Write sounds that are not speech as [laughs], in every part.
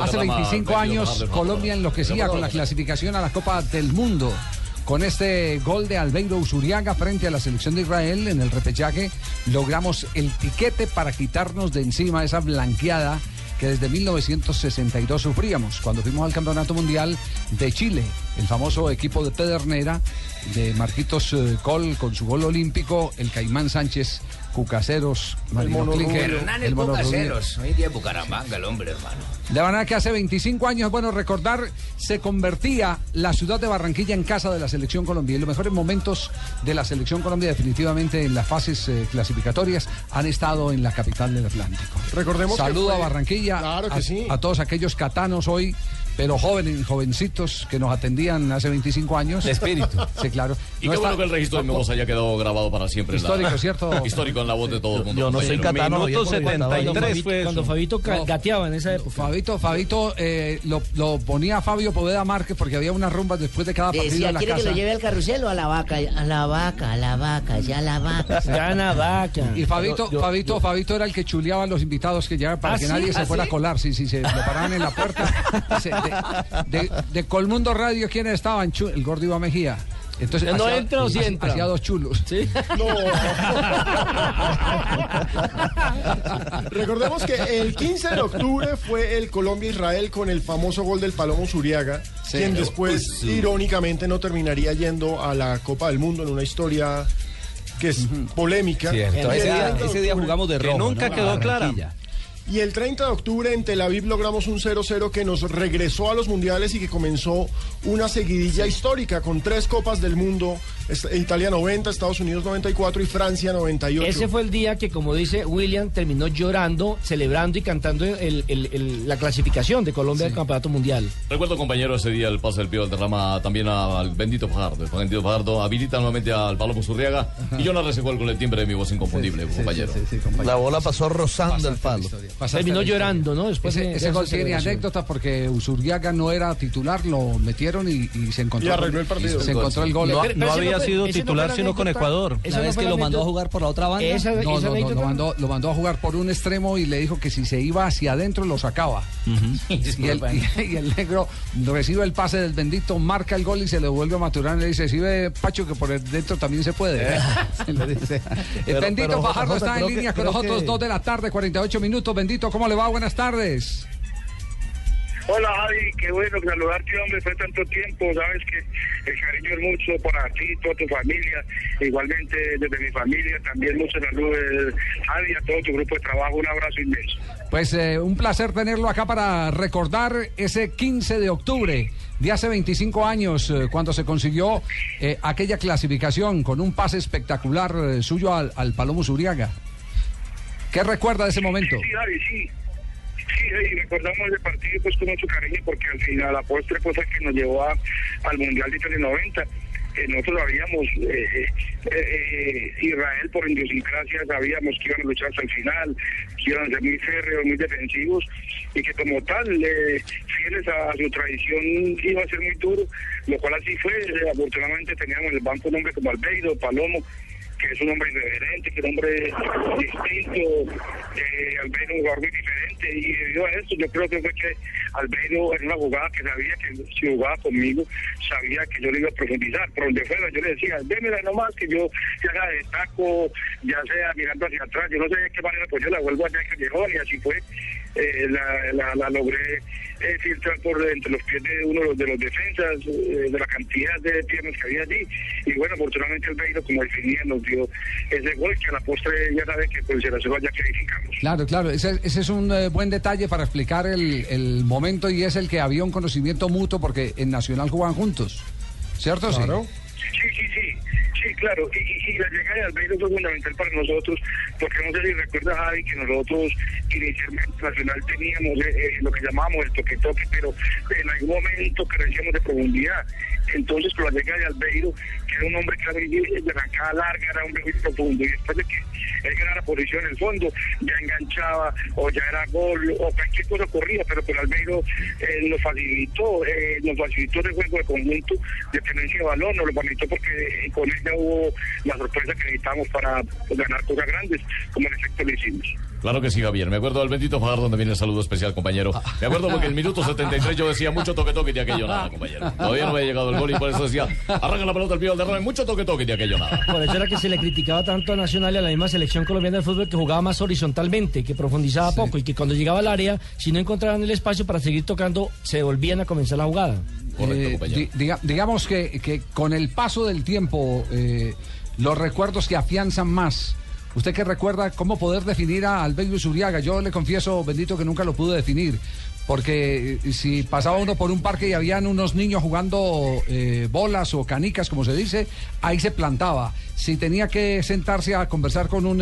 Hace 25 años Colombia enloquecía con la clasificación a la Copa del Mundo. Con este gol de Albeiro Usuriaga frente a la selección de Israel en el repechaje, logramos el tiquete para quitarnos de encima esa blanqueada que desde 1962 sufríamos cuando fuimos al Campeonato Mundial de Chile, el famoso equipo de Pedernera de Marquitos eh, Col con su gol olímpico, el Caimán Sánchez, Cucaseros, Marino Clique, Hernández el Mono Bucaceros. Hoy día en Bucaramanga, el hombre, hermano. de verdad que hace 25 años, bueno, recordar, se convertía la ciudad de Barranquilla en casa de la selección Colombia. Y los mejores momentos de la selección Colombia, definitivamente en las fases eh, clasificatorias, han estado en la capital del Atlántico. Recordemos que Saludo fue- a Barranquilla, Claro que a, sí. a todos aquellos catanos hoy, pero jóvenes, jovencitos que nos atendían hace 25 años. De espíritu. Sí, claro. Y No qué está- bueno que el registro de mi voz haya quedado grabado para siempre. la- Histórico, ¿cierto? Histórico en la voz de todo el mundo. Yo no soy catano. Minuto había por el 73 fue cuando eso. Fabito No. gateaba en esa época. Fabito, Fabito eh, lo, lo ponía Fabio Poveda Márquez porque había unas rumbas después de cada partido Decía, en la ¿quiere casa. que lo lleve al carrusel o a la vaca? A la vaca, a la vaca, ya a la vaca. [laughs] Gana vaca. Y Fabito, Yo- yo- Fabito, Fabito era el que chuleaba a los invitados que llegaban para ¿Ah, que sí? nadie se ¿Ah, fuera sí? a colar. Sí, sí, se lo paraban en la puerta. Se- de, de- de Colmundo Radio, ¿quiénes estaban? El gordo Iván Mejía. Entonces, ¿No hacía- entra o sí entra? Hacía dos chulos. ¿Sí? [laughs] Recordemos que el 15 de octubre fue el Colombia-Israel con el famoso gol del Palomo Zuriaga, Sí. quien después, irónicamente, no terminaría yendo a la Copa del Mundo en una historia que es polémica. Ese día, 30 de ese día octubre- jugamos de Que rojo. nunca ¿no? quedó clara. Y el 30 de octubre en Tel Aviv logramos un 0-0 que nos regresó a los mundiales y que comenzó una seguidilla histórica con tres Copas del Mundo, es- Italia 90, Estados Unidos 94 y Francia 98. Ese fue el día que, como dice William, terminó llorando, celebrando y cantando el- el- el- la clasificación de Colombia al Campeonato Mundial. Recuerdo, compañero, ese día el pase del Pío derrama también al bendito Fajardo. El bendito Fajardo habilita nuevamente al Palomo Zurriaga. Y yo gol con el timbre de mi voz inconfundible, compañero. Sí, sí, sí, compañero. La bola pasó rozando el Pasaste la palo. historia, Terminó llorando, ¿no? Después Ese, ese gol tiene anécdota porque Usuriaga no era titular, lo metieron y, y se encontró. Y arregló el partido. Se encontró el gol. No, había sido titular, sino con Ecuador. Esa vez que lo mandó a jugar por la otra banda. Esa, no, esa no, no, lo mandó, lo mandó a jugar por un extremo y le dijo que si se iba hacia adentro lo sacaba. [laughs] y, el, y- y el negro recibe el pase del bendito, marca el gol y se le vuelve a Maturana y le dice, si ve Pacho que por dentro también se puede. [laughs] Se le dice. el Pero- bendito pero, Fajardo José, está en que- línea con nosotros, que- dos de la tarde, 48 minutos. Bendito, ¿cómo le va? Buenas tardes. Hola Javi, qué bueno saludarte, hombre, fue tanto tiempo, sabes que el cariño es mucho para ti, toda tu familia, igualmente desde mi familia también muchos saludos, Javi, a todo tu grupo de trabajo, un abrazo inmenso. Pues eh, un placer tenerlo acá para recordar ese 15 de octubre de hace 25 años, eh, cuando se consiguió eh, aquella clasificación con un pase espectacular eh, suyo al, al Palomo Zuriaga. ¿Qué recuerda de ese momento? Sí, Javi, sí. Sí, y recordamos ese partido pues con mucho cariño porque al final, la postre, es que nos llevó a- al Mundial de Italia 90. Eh, nosotros sabíamos, eh, eh, eh, Israel por idiosincrasia, sabíamos que iban a luchar hasta el final, que iban a ser muy férreos, muy defensivos, y que como tal, eh, fieles a, su tradición, iba a ser muy duro, lo cual así fue. Afortunadamente teníamos en el banco un hombre como Albeiro, Palomo, que es un hombre irreverente, que es un hombre distinto, eh, Albeiro un jugador muy diferente, y debido a esto yo creo que fue que Albeiro en una jugada que sabía que si jugaba conmigo, sabía que yo le iba a profundizar, por donde fuera, yo le decía, démela nomás, que yo se haga de taco, ya sea mirando hacia atrás, yo no sé de qué manera, pues la vuelvo allá que llegó, y así fue, eh, la, la, la logré eh, filtrar por entre los pies de uno de los, de los defensas, eh, de la cantidad de piernas que había allí. Y bueno, afortunadamente el Beiro, como definía, nos dio ese gol que a la postre ya sabe que pues se la suba ya clarificamos. Claro, claro, ese, ese es un eh, buen detalle para explicar el, el momento y es el que había un conocimiento mutuo porque en Nacional jugaban juntos. ¿Cierto? Sí. Claro. Sí, sí, sí, sí, claro. Y, la llegada de Albeiro fue fundamental para nosotros, porque no sé si recuerda Javi que nosotros inicialmente en Nacional teníamos eh, eh, lo que llamábamos el toque-toque, pero en algún momento carecíamos de profundidad. Entonces, con la llegada de Albeiro, que era un hombre que era de arrancada larga, era un hombre muy profundo, y después de que él ganara posición en el fondo, ya enganchaba, o ya era gol, o cualquier cosa ocurría, pero con Albeiro eh, nos facilitó, eh, nos facilitó el juego de conjunto, de tenencia de balón, nos lo facilitó porque con él ya hubo la sorpresa que necesitábamos para ganar cosas grandes, como en efecto lo hicimos. Claro que sí, Javier. Me acuerdo del bendito Fajardo donde viene el saludo especial, compañero. Me acuerdo porque en el minuto 73 yo decía mucho toque toque y de aquello nada, compañero. Todavía no me había llegado el gol y por eso decía, arranca la pelota el pío del derrame, mucho toque toque y de aquello nada. Por eso era que se le criticaba tanto a Nacional y a la misma selección colombiana de fútbol que jugaba más horizontalmente, que profundizaba poco y que cuando llegaba al área, si no encontraban el espacio para seguir tocando, se volvían a comenzar la jugada. Correcto, Eh, diga- digamos que, que con el paso del tiempo, eh, los recuerdos que afianzan más. ¿Usted qué recuerda cómo poder definir a Albeiro Uriaga? Yo le confieso, bendito, que nunca lo pude definir. Porque eh, si pasaba uno por un parque y habían unos niños jugando eh, bolas o canicas, como se dice, ahí se plantaba. Si tenía que sentarse a conversar con un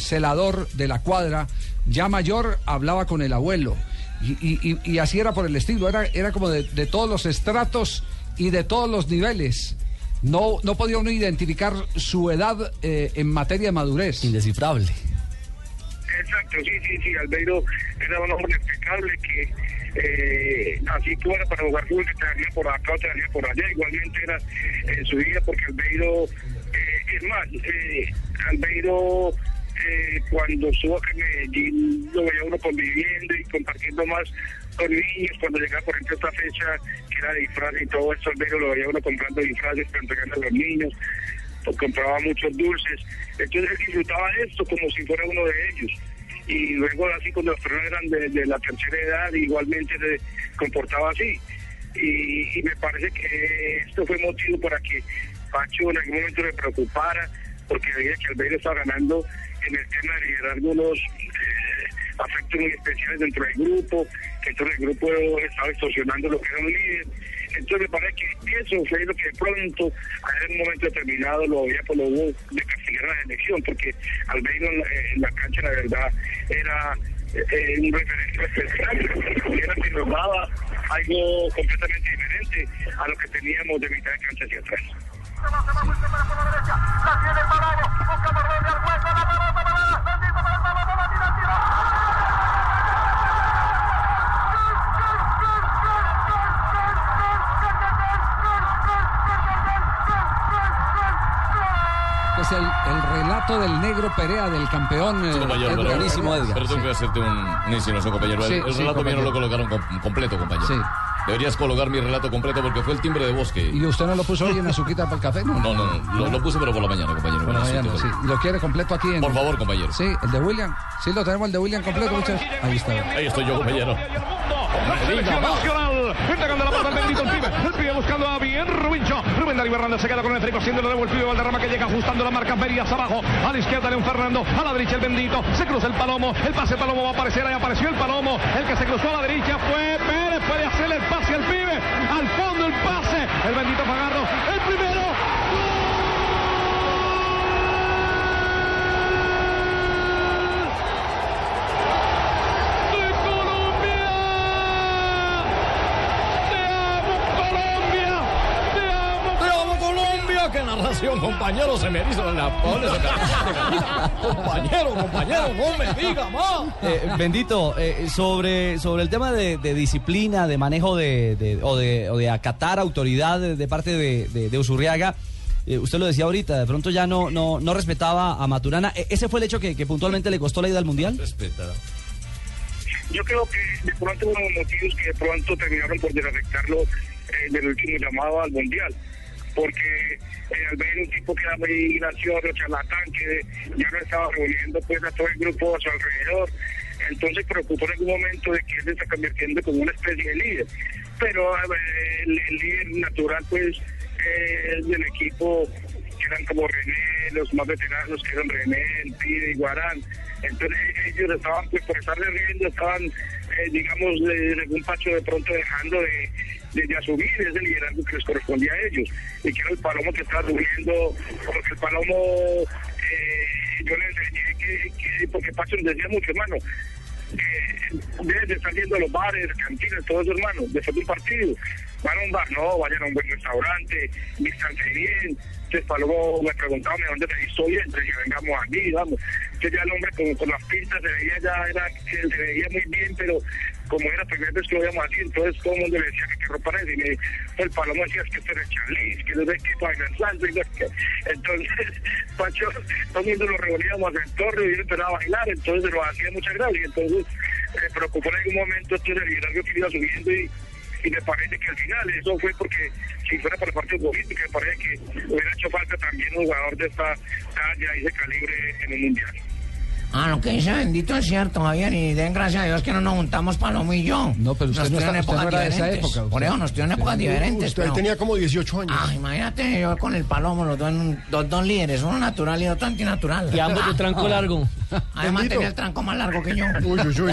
celador de la cuadra, ya mayor, hablaba con el abuelo. Y, y- y- y así era por el estilo, era, era como de, de todos los estratos y de todos los niveles. No, no podía uno identificar su edad eh, en materia de madurez. Indescifrable. Exacto, sí, sí, sí, Albeiro era un hombre impecable que eh, así tú era para jugar fútbol, que te daría por acá o te daría por allá, igualmente era en su vida porque Albeiro, eh, es más, eh, Albeiro eh, cuando estuvo acá en Medellín lo veía uno conviviendo y compartiendo más con niños, cuando llegaba por ejemplo esta fecha que era disfraz y todo esto, Albeiro lo veía uno comprando disfraces para entregarle a los niños pues, compraba muchos dulces. Entonces él disfrutaba esto como si fuera uno de ellos. Y luego así cuando los perros eran de, de la tercera edad, igualmente se comportaba así. Y, y me parece que esto fue motivo para que Pacho en algún momento le preocupara, porque veía que Albeiro estaba ganando en el tema de liderar unos eh, afectos muy especiales dentro del grupo, que entonces el grupo estaba extorsionando lo que era un líder. Entonces me parece que eso fue lo que de pronto, en un momento determinado, lo había por lo hubo de castigar la elección, porque Albeiro en en la cancha, la verdad, era eh, un referente especial, era que nos algo completamente diferente a lo que teníamos de mitad de cancha hacia atrás. Relato del negro Perea, del campeón. eh, Sí, compañero, Edgar pero- buenísimo, Edgar. Pero tengo que hacerte un, una insinuación, compañero. El, Sí, el sí, relato mío no lo colocaron com- completo, compañero. Sí. Deberías colocar mi relato completo porque fue el timbre de voz que... ¿Y usted no lo puso hoy en azuquita para el café? No, [laughs] No, no, no. Lo, lo puse, pero por la mañana, compañero. Por la mañana, sí, sí. ¿Y lo quiere completo aquí en.? Por favor, compañero. Sí, el de William. Sí, lo tenemos el de William completo, muchachos. Ahí está. Ahí estoy yo, compañero. Selección nacional. Entregando la pelota al bendito el pibe. Buscando a bien Rubincho. Rubén Darío Hernández se queda con el frico. Haciendo el pibe Valderrama que llega ajustando la marca Ferias abajo. A la izquierda León Fernando. A la derecha el bendito. Se cruza el palomo. El pase palomo va a aparecer. Ahí apareció el palomo. El que se cruzó a la derecha fue Pérez. Puede hacerle el pase al pibe. Al fondo el pase. El bendito Fagardo. El primero. Colombia! ¡Qué narración, compañero! Se me hizo la me Compañero, compañero, no me diga más. Eh, bendito, eh, sobre, sobre el tema de, de disciplina, de manejo de, de- o, de, o de acatar autoridad de, de parte de, de, de Usurriaga, eh, usted lo decía ahorita, de pronto ya no, no, no respetaba a Maturana. E- ¿Ese fue el hecho que, que puntualmente le costó la ida al Mundial? Respeta. Yo creo que de pronto uno de los motivos que de pronto terminaron por desafectarlo eh, del último llamado al Mundial. Porque eh, al ver un tipo que era muy gracioso, charlatán, que ya no estaba reuniendo pues a todo el grupo a su alrededor, entonces preocupó en algún momento de que él se está convirtiendo como una especie de líder. Pero el, líder natural pues eh, del equipo que eran como René, los más veteranos que eran René, el Pide y Guarán. Entonces ellos estaban, pues por estar riendo, estaban, eh, digamos, de, algún pacho de pronto dejando de, de, de asumir ese liderazgo que les correspondía a ellos. Y que el Palomo que estaba subiendo, porque el Palomo, eh, yo le enseñé que, que, porque Pacho nos decía mucho, hermano, eh, deben de estar a los bares, cantinas, todos esos hermanos, después de un partido. Van a un bar, no, vayan a un buen restaurante, vístanse bien. Entonces Palomo me preguntaba ¿de dónde me bien, entonces yo vengamos aquí, vamos. Entonces ya el hombre con las pintas se veía ya, era, se veía muy bien, pero como era primera vez que lo íbamos así, entonces todo el mundo le decía que qué ropa y me, el Palomo decía que esto era Charlize, que no sé qué bailan salsa, y no sé qué. Entonces, [laughs] Pacho, todo el mundo lo reuníamos en torno y él empezaba a bailar, entonces lo hacía mucha gracia, entonces me preocupó en algún momento, entonces el liderazgo que iba subiendo y y me parece que al final eso fue porque si fuera el partido político me parece que hubiera hecho falta también un jugador de esta talla y de calibre en el mundial. Ah, lo que dice bendito es cierto, Javier, y den gracias a Dios que no nos juntamos Palomo y yo. No, pero usted nos no tuvieron está- usted épocas no era de esa diferentes. Por eso nos tuvieron épocas diferentes. Usted pero- tenía como 18 años. Ah, imagínate, yo con el Palomo, los dos, en- dos, dos líderes, uno natural y otro antinatural. Y ambos de tranco largo. Además Bendito. tenía el tranco más largo que yo. Uy, uy, uy.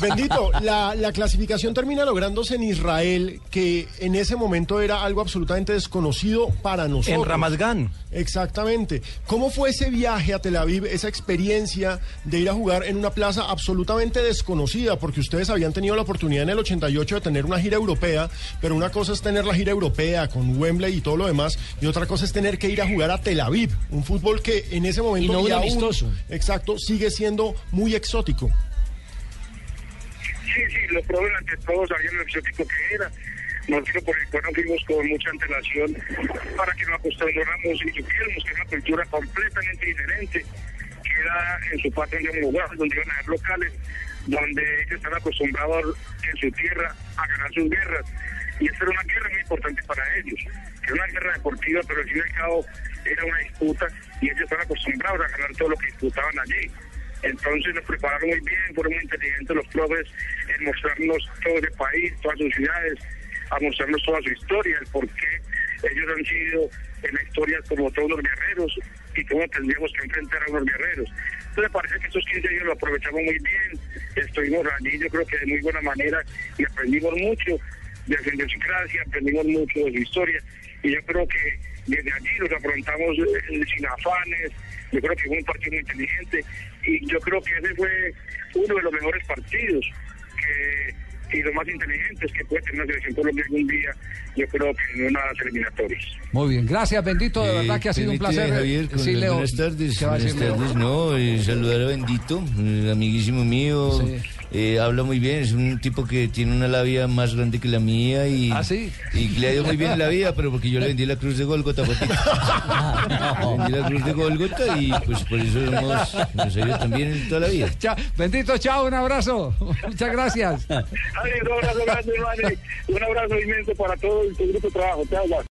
Bendito, la, la clasificación termina lográndose en Israel, que en ese momento era algo absolutamente desconocido para nosotros. En Ramat Exactamente. ¿Cómo fue ese viaje a Tel Aviv, esa experiencia de ir a jugar en una plaza absolutamente desconocida? Porque ustedes habían tenido la oportunidad en el 88 de tener una gira europea, pero una cosa es tener la gira europea con Wembley y todo lo demás, y otra cosa es tener que ir a jugar a Tel Aviv, un fútbol que en ese momento Y no un aún- amistoso. exacto, sigue siendo muy exótico. Sí, sí, los probé ante todos, sabían lo exótico que era. Nosotros por el cual nos fuimos con mucha antelación para que nos acostumbráramos y supiéramos que era una cultura completamente diferente, que era en su patria un lugar donde iban a haber locales, donde ellos están acostumbrados en su tierra a ganar sus guerras. Y esta era una guerra muy importante para ellos, era una guerra deportiva, pero al fin y al cabo era una disputa y ellos están acostumbrados a ganar todo lo que disputaban allí. Entonces nos prepararon muy bien, fueron muy inteligentes los profes en mostrarnos todo el país, todas sus ciudades, a mostrarnos toda su historia, el por qué ellos han sido en la historia como todos los guerreros y cómo tendríamos que enfrentar a los guerreros. Entonces parece que estos 15 días lo aprovechamos muy bien, estuvimos allí yo creo que de muy buena manera y aprendimos mucho de su idiosincrasia, aprendimos mucho de su historia y yo creo que desde allí los afrontamos eh, sin afanes, yo creo que fue un partido muy inteligente y yo creo que ese fue uno de los mejores partidos que y los más inteligentes que puede tener la selección Colombia algún día, yo creo que en unas eliminatorias. Muy bien, gracias, Bendito, de Eh, verdad que ha sido un placer. Javier, con Sí, Leo, buenas tardes. ¿qué va a Buenas tardes, no, eh, saludar a Bendito, eh, amiguísimo mío. Sí. Eh, habla muy bien, es un tipo que tiene una labia más grande que la mía y, ¿Ah, sí? y le ha ido muy bien en la vida, pero porque yo le vendí la cruz de Golgota. [laughs] Le vendí la cruz de Golgota y pues por eso hemos, nos ha ido también en toda la vida. [laughs] Chao. Bendito, chao, un abrazo. [laughs] Muchas gracias. Ay, un abrazo grande, hermano. Un abrazo inmenso para todo tu grupo de trabajo. Chao.